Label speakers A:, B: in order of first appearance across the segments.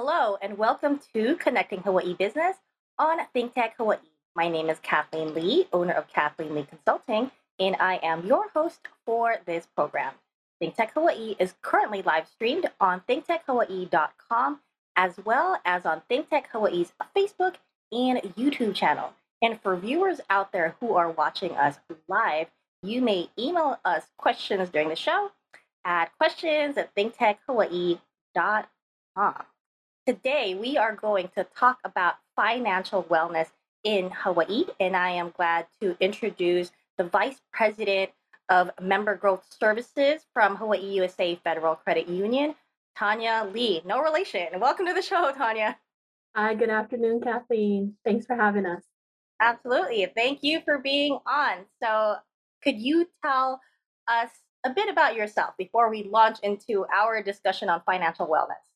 A: Hello, and welcome to Connecting Hawaii Business on ThinkTech Hawaii. My name is Kathleen Lee, owner of Kathleen Lee Consulting, and I am your host for this program. ThinkTech Hawaii is currently live streamed on thinktechhawaii.com as well as on ThinkTech Hawaii's Facebook and YouTube channel. And for viewers out there who are watching us live, you may email us questions during the show at questions at thinktechhawaii.com. Today, we are going to talk about financial wellness in Hawaii, and I am glad to introduce the Vice President of Member Growth Services from Hawaii USA Federal Credit Union, Tanya Lee. No relation. Welcome to the show, Tanya.
B: Hi, good afternoon, Kathleen. Thanks for having us.
A: Absolutely. Thank you for being on. So, could you tell us a bit about yourself before we launch into our discussion on financial wellness?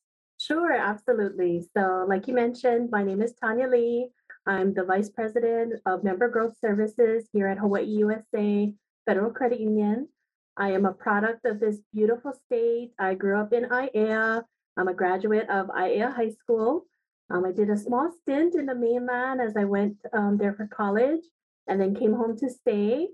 B: Sure, absolutely. So, like you mentioned, my name is Tanya Lee. I'm the Vice President of Member Growth Services here at Hawaii USA Federal Credit Union. I am a product of this beautiful state. I grew up in Aiea. I'm a graduate of Aiea High School. Um, I did a small stint in the mainland as I went um, there for college and then came home to stay.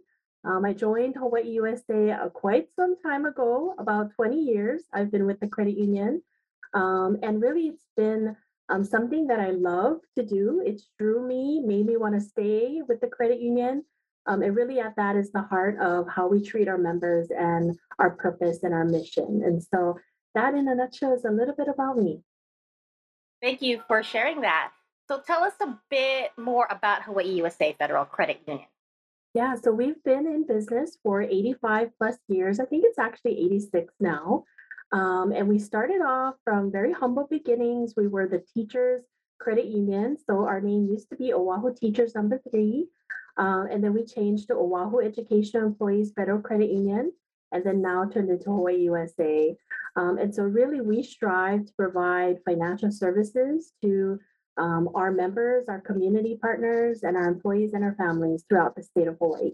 B: Um, I joined Hawaii USA uh, quite some time ago, about 20 years. I've been with the credit union. Um, and really, it's been um, something that I love to do. It drew me, made me want to stay with the credit union. Um, and really, at that is the heart of how we treat our members and our purpose and our mission. And so, that in a nutshell is a little bit about me.
A: Thank you for sharing that. So, tell us a bit more about Hawaii USA Federal Credit Union.
B: Yeah, so we've been in business for 85 plus years. I think it's actually 86 now. Um, and we started off from very humble beginnings. We were the Teachers Credit Union. So our name used to be Oahu Teachers Number Three. Uh, and then we changed to Oahu Educational Employees Federal Credit Union, and then now turned into Hawaii USA. Um, and so, really, we strive to provide financial services to um, our members, our community partners, and our employees and our families throughout the state of Hawaii.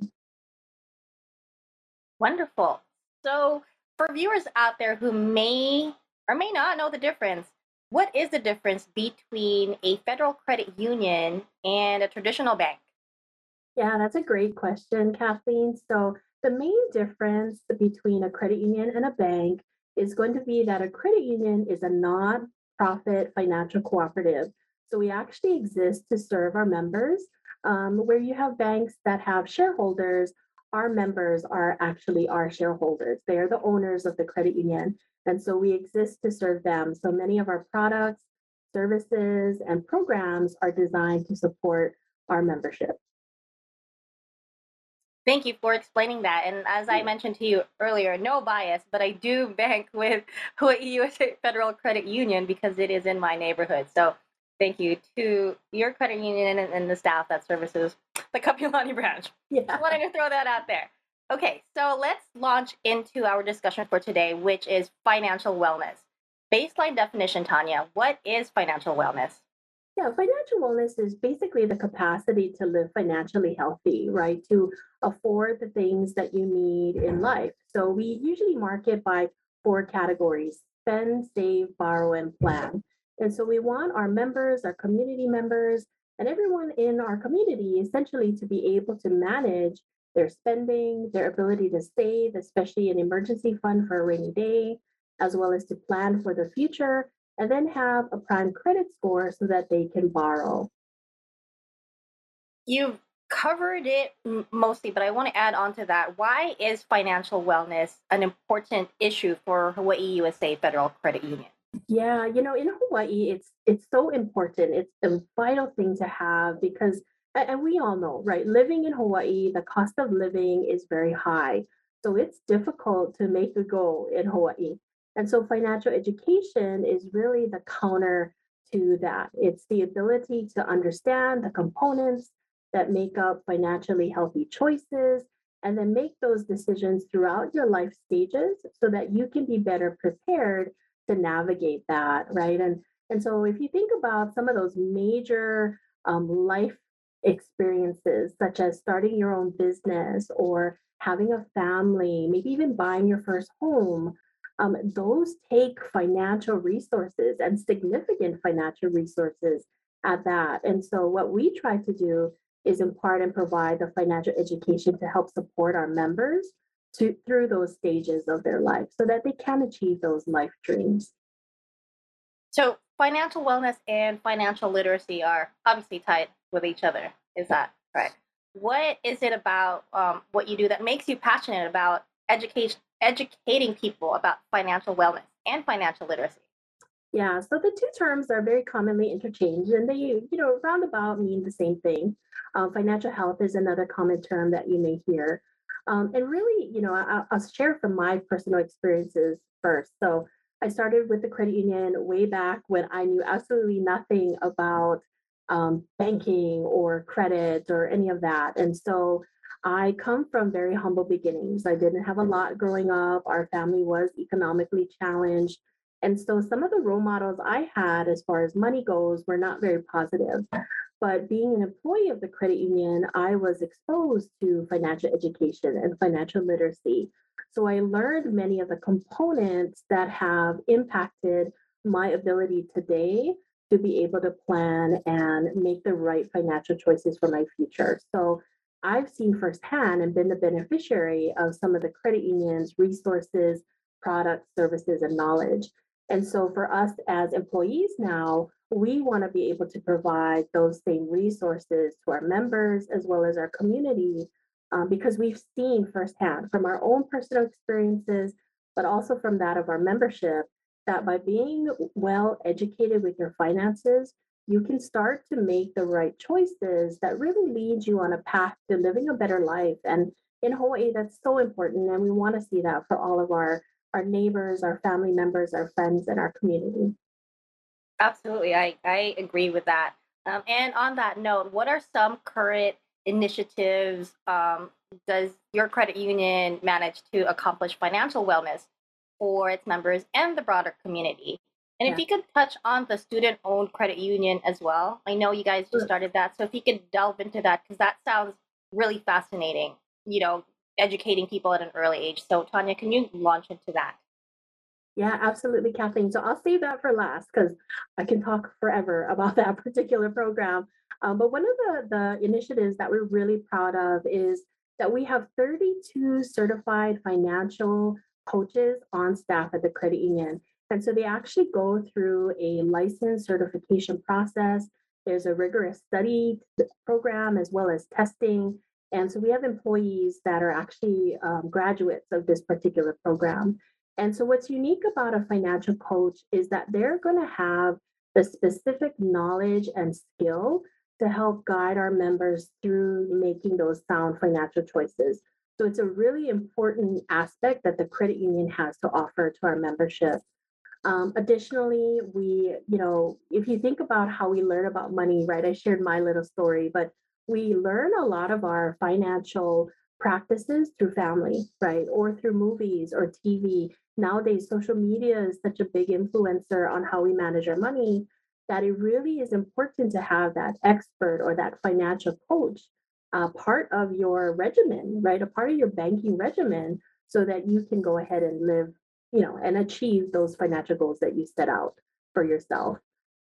A: Wonderful. So, for viewers out there who may or may not know the difference, what is the difference between a federal credit union and a traditional bank?
B: Yeah, that's a great question, Kathleen. So, the main difference between a credit union and a bank is going to be that a credit union is a non-profit financial cooperative. So, we actually exist to serve our members. Um, where you have banks that have shareholders, our members are actually our shareholders. They are the owners of the credit union. And so we exist to serve them. So many of our products, services, and programs are designed to support our membership.
A: Thank you for explaining that. And as I mentioned to you earlier, no bias, but I do bank with Hawaii USA Federal Credit Union because it is in my neighborhood. So thank you to your credit union and, and the staff that services the Kapiolani branch. Yeah. Just wanted to throw that out there. Okay, so let's launch into our discussion for today, which is financial wellness. Baseline definition, Tanya, what is financial wellness?
B: Yeah, financial wellness is basically the capacity to live financially healthy, right? To afford the things that you need in life. So we usually mark it by four categories spend, save, borrow, and plan. And so we want our members, our community members, and everyone in our community essentially to be able to manage their spending, their ability to save, especially an emergency fund for a rainy day, as well as to plan for the future, and then have a prime credit score so that they can borrow.
A: You've covered it mostly, but I want to add on to that. Why is financial wellness an important issue for Hawaii USA Federal Credit Union?
B: Yeah, you know, in Hawaii, it's it's so important. It's a vital thing to have because, and we all know, right? Living in Hawaii, the cost of living is very high, so it's difficult to make a go in Hawaii. And so, financial education is really the counter to that. It's the ability to understand the components that make up financially healthy choices and then make those decisions throughout your life stages so that you can be better prepared to navigate that, right? And and so if you think about some of those major um, life experiences, such as starting your own business or having a family, maybe even buying your first home, um, those take financial resources and significant financial resources at that. And so, what we try to do is impart and provide the financial education to help support our members to, through those stages of their life so that they can achieve those life dreams.
A: So, financial wellness and financial literacy are obviously tied with each other. Is that right? What is it about um, what you do that makes you passionate about education, educating people about financial wellness and financial literacy?
B: Yeah, so the two terms are very commonly interchanged and they, you know, roundabout mean the same thing. Um, financial health is another common term that you may hear. Um, and really, you know, I, I'll share from my personal experiences first. So I started with the credit union way back when I knew absolutely nothing about um, banking or credit or any of that. And so I come from very humble beginnings. I didn't have a lot growing up. Our family was economically challenged. And so some of the role models I had as far as money goes were not very positive. But being an employee of the credit union, I was exposed to financial education and financial literacy. So I learned many of the components that have impacted my ability today to be able to plan and make the right financial choices for my future. So I've seen firsthand and been the beneficiary of some of the credit unions' resources, products, services, and knowledge. And so for us as employees now, we want to be able to provide those same resources to our members as well as our community um, because we've seen firsthand from our own personal experiences, but also from that of our membership, that by being well educated with your finances, you can start to make the right choices that really lead you on a path to living a better life. And in Hawaii, that's so important. And we want to see that for all of our, our neighbors, our family members, our friends, and our community.
A: Absolutely. I, I agree with that. Um, and on that note, what are some current initiatives um, does your credit union manage to accomplish financial wellness for its members and the broader community? And if you could touch on the student owned credit union as well. I know you guys just started that. So if you could delve into that, because that sounds really fascinating, you know, educating people at an early age. So, Tanya, can you launch into that?
B: Yeah, absolutely, Kathleen. So I'll save that for last because I can talk forever about that particular program. Um, but one of the, the initiatives that we're really proud of is that we have 32 certified financial coaches on staff at the credit union. And so they actually go through a license certification process. There's a rigorous study program as well as testing. And so we have employees that are actually um, graduates of this particular program. And so, what's unique about a financial coach is that they're going to have the specific knowledge and skill to help guide our members through making those sound financial choices. So, it's a really important aspect that the credit union has to offer to our membership. Um, additionally, we, you know, if you think about how we learn about money, right? I shared my little story, but we learn a lot of our financial practices through family, right? Or through movies or TV. Nowadays, social media is such a big influencer on how we manage our money that it really is important to have that expert or that financial coach uh, part of your regimen, right? A part of your banking regimen so that you can go ahead and live you know, and achieve those financial goals that you set out for yourself.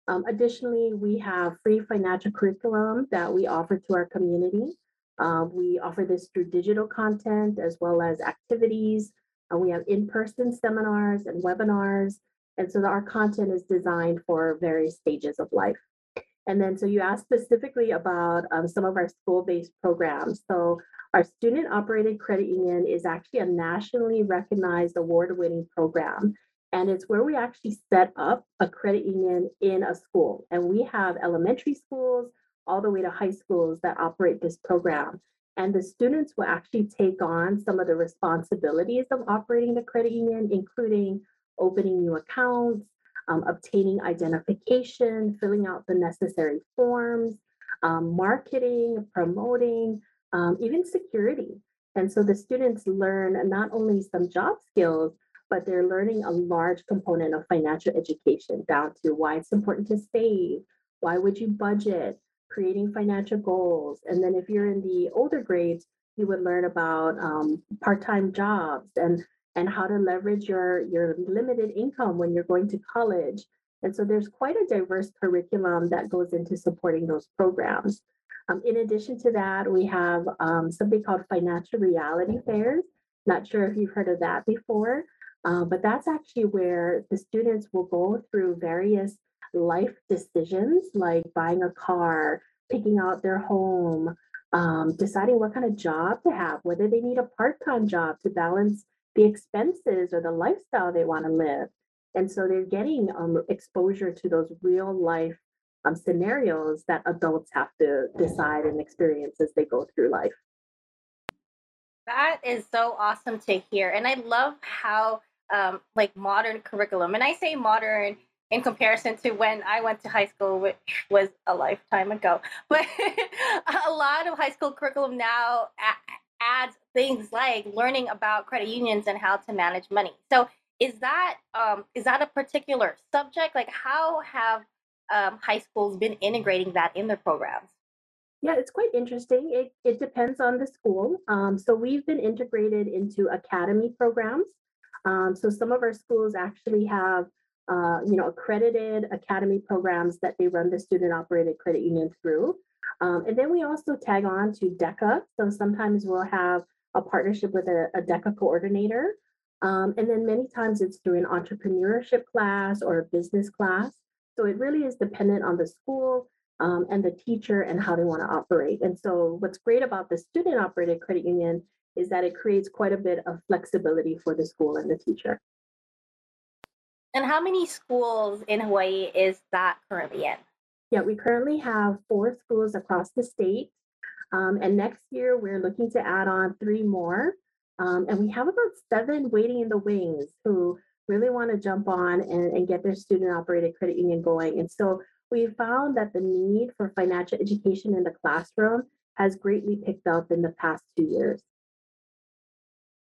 B: Um, additionally, we have free financial curriculum that we offer to our community. Uh, we offer this through digital content as well as activities. Uh, we have in-person seminars and webinars. And so our content is designed for various stages of life. And then, so you asked specifically about um, some of our school-based programs. So our student operated credit union is actually a nationally recognized award winning program. And it's where we actually set up a credit union in a school. And we have elementary schools all the way to high schools that operate this program. And the students will actually take on some of the responsibilities of operating the credit union, including opening new accounts, um, obtaining identification, filling out the necessary forms, um, marketing, promoting, um, even security. And so the students learn not only some job skills, but they're learning a large component of financial education down to why it's important to save, why would you budget, creating financial goals. And then if you're in the older grades, you would learn about um, part-time jobs and and how to leverage your, your limited income when you're going to college. And so there's quite a diverse curriculum that goes into supporting those programs. Um, in addition to that, we have um, something called financial reality fairs. Not sure if you've heard of that before, uh, but that's actually where the students will go through various life decisions like buying a car, picking out their home, um, deciding what kind of job to have, whether they need a part time job to balance the expenses or the lifestyle they want to live. And so they're getting um, exposure to those real life um, scenarios that adults have to decide and experience as they go through life.
A: That is so awesome to hear. And I love how um, like modern curriculum, and I say modern in comparison to when I went to high school, which was a lifetime ago. But a lot of high school curriculum now adds things like learning about credit unions and how to manage money. So is that um, is that a particular subject? Like how have um, high schools been integrating that in their programs?
B: Yeah, it's quite interesting. It, it depends on the school. Um, so we've been integrated into academy programs. Um, so some of our schools actually have, uh, you know, accredited academy programs that they run the student operated credit union through. Um, and then we also tag on to DECA. So sometimes we'll have a partnership with a, a DECA coordinator. Um, and then many times it's through an entrepreneurship class or a business class. So it really is dependent on the school um, and the teacher and how they want to operate. And so what's great about the student operated credit union is that it creates quite a bit of flexibility for the school and the teacher.
A: And how many schools in Hawaii is that currently in?
B: Yeah, we currently have four schools across the state. Um, and next year, we're looking to add on three more. Um, and we have about seven waiting in the wings who really want to jump on and, and get their student operated credit union going. And so we found that the need for financial education in the classroom has greatly picked up in the past two years.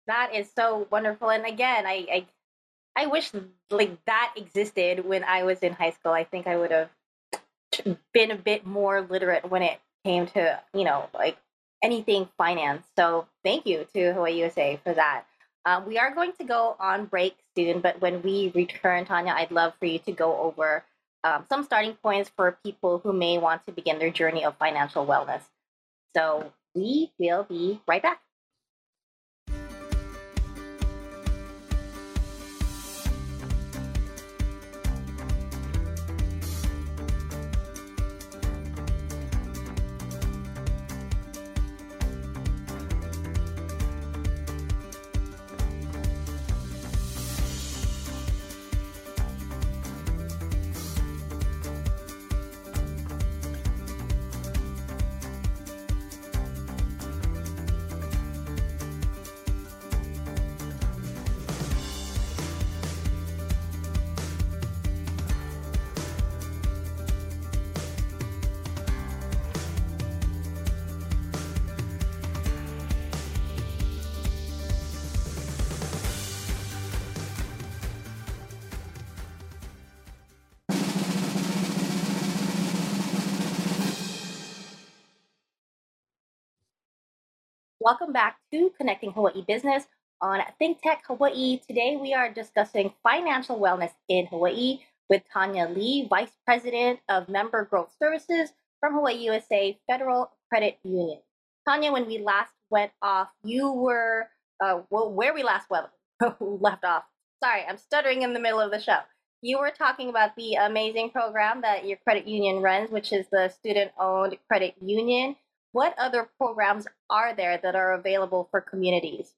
A: That is so wonderful. And again, I, I I wish like that existed when I was in high school. I think I would have been a bit more literate when it came to, you know, like anything finance. So thank you to Hawaii USA for that. Um, we are going to go on break soon, but when we return, Tanya, I'd love for you to go over um, some starting points for people who may want to begin their journey of financial wellness. So we will be right back. Welcome back to Connecting Hawaii Business on Think Tech Hawaii. Today we are discussing financial wellness in Hawaii with Tanya Lee, Vice President of Member Growth Services from Hawaii USA Federal Credit Union. Tanya, when we last went off, you were, uh, well, where we last went, left off. Sorry, I'm stuttering in the middle of the show. You were talking about the amazing program that your credit union runs, which is the student owned credit union what other programs are there that are available for communities?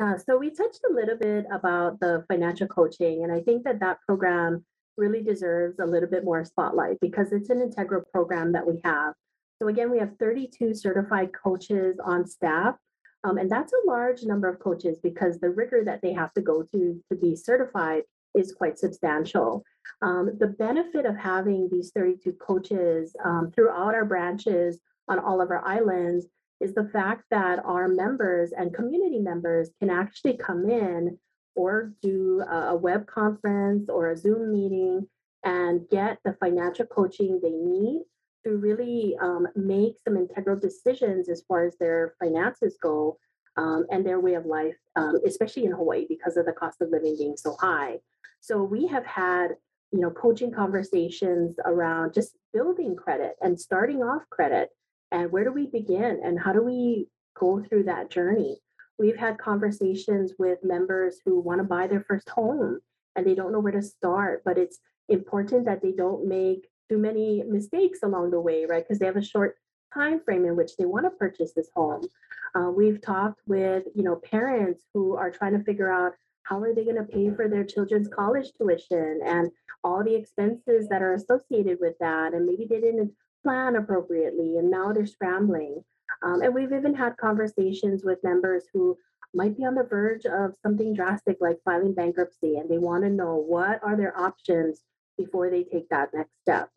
B: Uh, so we touched a little bit about the financial coaching, and I think that that program really deserves a little bit more spotlight because it's an integral program that we have. So again, we have 32 certified coaches on staff, um, and that's a large number of coaches because the rigor that they have to go to to be certified is quite substantial. Um, the benefit of having these 32 coaches um, throughout our branches on all of our islands is the fact that our members and community members can actually come in or do a web conference or a Zoom meeting and get the financial coaching they need to really um, make some integral decisions as far as their finances go um, and their way of life, um, especially in Hawaii because of the cost of living being so high. So we have had, you know, coaching conversations around just building credit and starting off credit and where do we begin and how do we go through that journey. We've had conversations with members who want to buy their first home and they don't know where to start, but it's important that they don't make too many mistakes along the way, right? Because they have a short time frame in which they want to purchase this home. Uh, we've talked with you know parents who are trying to figure out how are they going to pay for their children's college tuition and all the expenses that are associated with that, and maybe they didn't plan appropriately, and now they're scrambling. Um, and we've even had conversations with members who might be on the verge of something drastic like filing bankruptcy, and they want to know what are their options before they take that next step.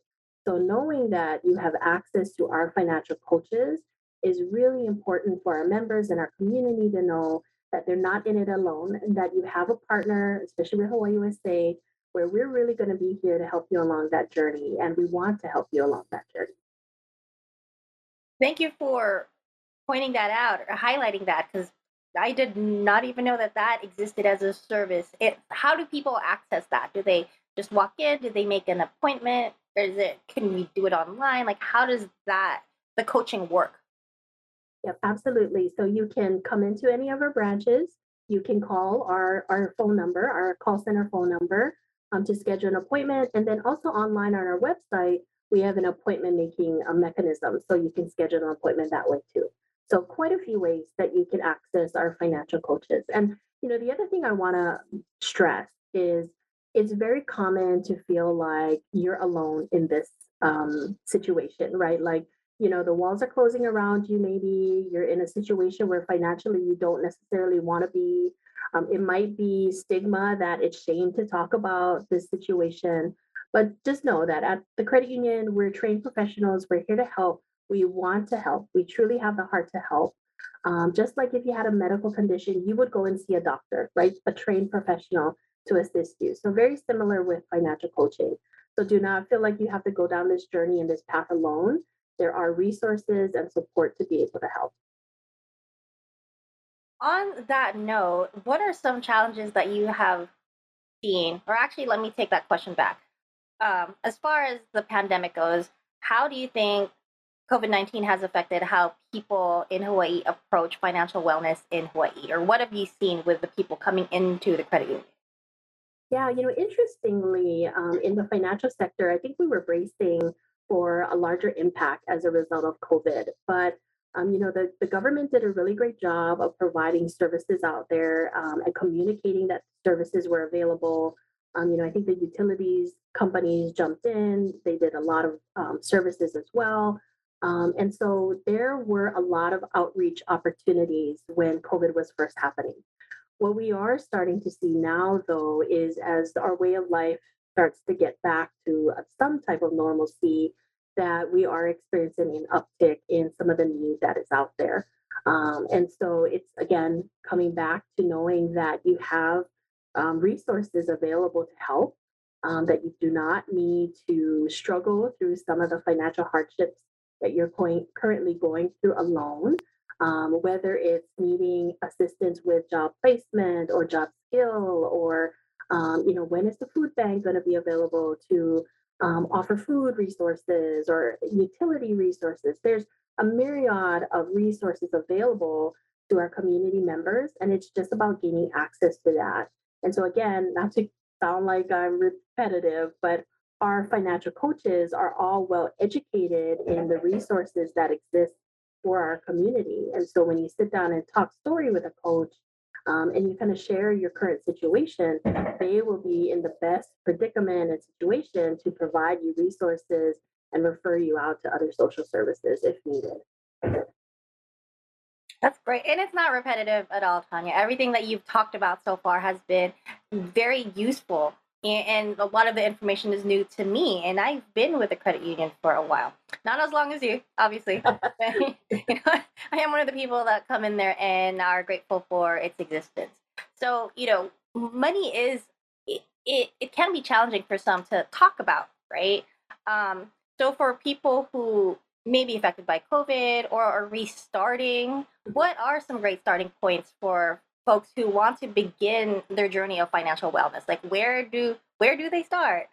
B: So knowing that you have access to our financial coaches is really important for our members and our community to know that they're not in it alone and that you have a partner, especially with Hawaii USA, where we're really going to be here to help you along that journey and we want to help you along that journey.
A: Thank you for pointing that out or highlighting that because I did not even know that that existed as a service. It, how do people access that? Do they just walk in? Do they make an appointment? Or is it can we do it online? Like how does that the coaching work?
B: Yep, absolutely. So you can come into any of our branches. You can call our, our phone number, our call center phone number, um, to schedule an appointment. And then also online on our website, we have an appointment making a mechanism. So you can schedule an appointment that way too. So quite a few ways that you can access our financial coaches. And you know, the other thing I want to stress is it's very common to feel like you're alone in this um, situation, right? Like, you know, the walls are closing around you. Maybe you're in a situation where financially you don't necessarily want to be. Um, it might be stigma that it's shame to talk about this situation. But just know that at the credit union, we're trained professionals. We're here to help. We want to help. We truly have the heart to help. Um, just like if you had a medical condition, you would go and see a doctor, right? A trained professional to assist you. So very similar with financial coaching. So do not feel like you have to go down this journey and this path alone. There are resources and support to be able to help.
A: On that note, what are some challenges that you have seen? Or actually, let me take that question back. Um, as far as the pandemic goes, how do you think COVID 19 has affected how people in Hawaii approach financial wellness in Hawaii? Or what have you seen with the people coming into the credit union?
B: Yeah, you know, interestingly, um, in the financial sector, I think we were bracing for a larger impact as a result of COVID. But um, you know, the, the government did a really great job of providing services out there um, and communicating that services were available. Um, you know, I think the utilities companies jumped in. They did a lot of um, services as well. Um, and so there were a lot of outreach opportunities when COVID was first happening. What we are starting to see now, though, is as our way of life starts to get back to some type of normalcy, that we are experiencing an uptick in some of the need that is out there. Um, and so it's again coming back to knowing that you have um, resources available to help, um, that you do not need to struggle through some of the financial hardships that you're going, currently going through alone um, whether it's needing assistance with job placement or job skill, or um, you know, when is the food bank going to be available to um, offer food resources or utility resources? There's a myriad of resources available to our community members, and it's just about gaining access to that. And so, again, not to sound like I'm repetitive, but our financial coaches are all well educated in the resources that exist for our community. And so when you sit down and talk story with a coach um, and you kind of share your current situation, they will be in the best predicament and situation to provide you resources and refer you out to other social services if needed.
A: That's great. And it's not repetitive at all, Tanya. Everything that you've talked about so far has been very useful and a lot of the information is new to me and i've been with the credit union for a while. Not as long as you obviously. You know, i am one of the people that come in there and are grateful for its existence. So you know money is it, it, it can be challenging for some to talk about right? Um, so for people who may be affected by COVID or are restarting, what are some great starting points for folks who want to begin their journey of financial wellness? Like where do where do they start?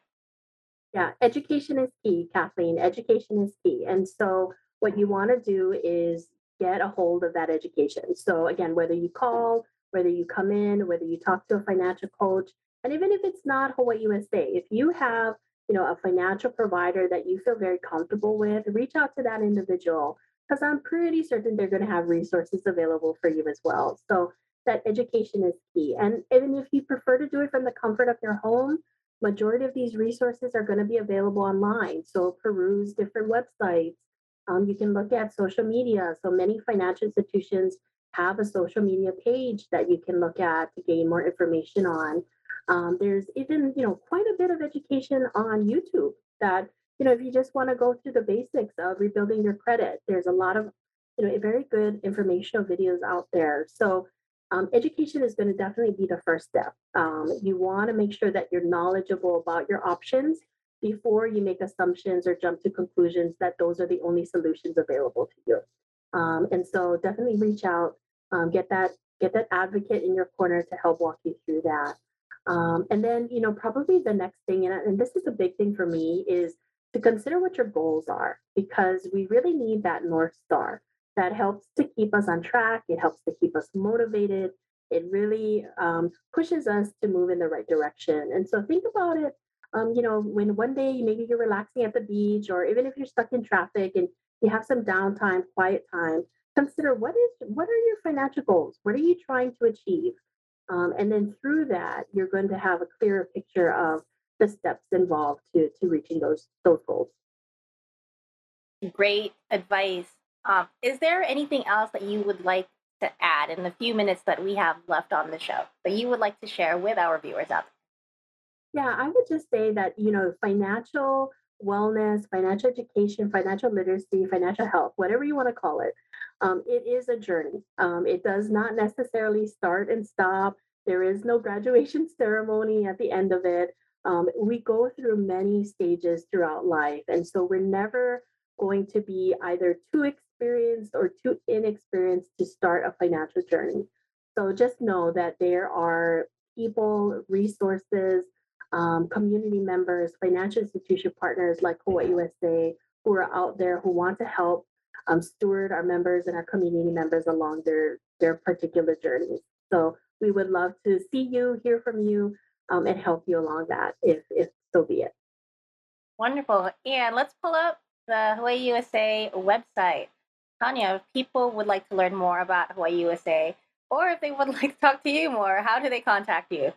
B: Yeah, education is key, Kathleen. Education is key. And so what you want to do is get a hold of that education. So again, whether you call, whether you come in, whether you talk to a financial coach, and even if it's not Hawaii USA, if you have you know a financial provider that you feel very comfortable with, reach out to that individual because I'm pretty certain they're going to have resources available for you as well. So that education is key. And even if you prefer to do it from the comfort of your home, majority of these resources are going to be available online. So peruse different websites. Um, you can look at social media. So many financial institutions have a social media page that you can look at to gain more information on. Um, there's even, you know, quite a bit of education on YouTube that, you know, if you just want to go through the basics of rebuilding your credit, there's a lot of, you know, very good informational videos out there. So um, education is going to definitely be the first step. Um, you want to make sure that you're knowledgeable about your options before you make assumptions or jump to conclusions that those are the only solutions available to you. Um, and so definitely reach out, um, get that get that advocate in your corner to help walk you through that. Um, and then, you know, probably the next thing, and, and this is a big thing for me, is to consider what your goals are because we really need that North Star that helps to keep us on track. It helps to keep us motivated. It really um, pushes us to move in the right direction. And so think about it. Um, you know, when one day maybe you're relaxing at the beach, or even if you're stuck in traffic and you have some downtime, quiet time, consider what is what are your financial goals? What are you trying to achieve? Um, and then through that, you're going to have a clearer picture of the steps involved to to reaching those those goals.
A: Great advice. Um, is there anything else that you would like to add in the few minutes that we have left on the show that you would like to share with our viewers out
B: there? Yeah, I would just say that, you know, financial wellness, financial education, financial literacy, financial health, whatever you want to call it, um, it is a journey. Um, it does not necessarily start and stop. There is no graduation ceremony at the end of it. Um, we go through many stages throughout life. And so we're never going to be either too experienced or too inexperienced to start a financial journey. So just know that there are people, resources, um, community members, financial institution partners like Hawaii USA who are out there who want to help um, steward our members and our community members along their their particular journeys. So we would love to see you, hear from you, um, and help you along that if if so be it.
A: Wonderful. And let's pull up the Hawaii USA website. Tanya, if people would like to learn more about Hawaii USA, or if they would like to talk to you more, how do they contact you?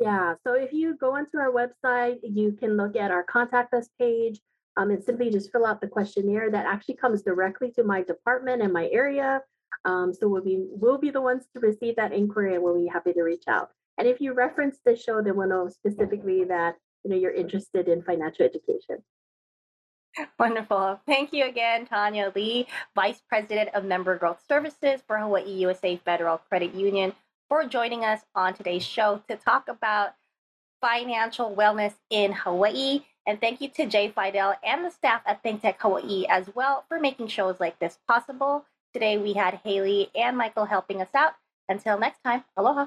B: yeah, so if you go onto our website, you can look at our contact us page um, and simply just fill out the questionnaire that actually comes directly to my department and my area. Um, so we'll be we'll be the ones to receive that inquiry and we'll be happy to reach out. And if you reference the show, then we'll know specifically that you know you're interested in financial education.
A: Wonderful. Thank you again, Tanya Lee, Vice President of Member Growth Services for Hawaii USA Federal Credit Union, for joining us on today's show to talk about financial wellness in Hawaii. And thank you to Jay Fidel and the staff at ThinkTech Hawaii as well for making shows like this possible. Today we had Haley and Michael helping us out. Until next time, aloha.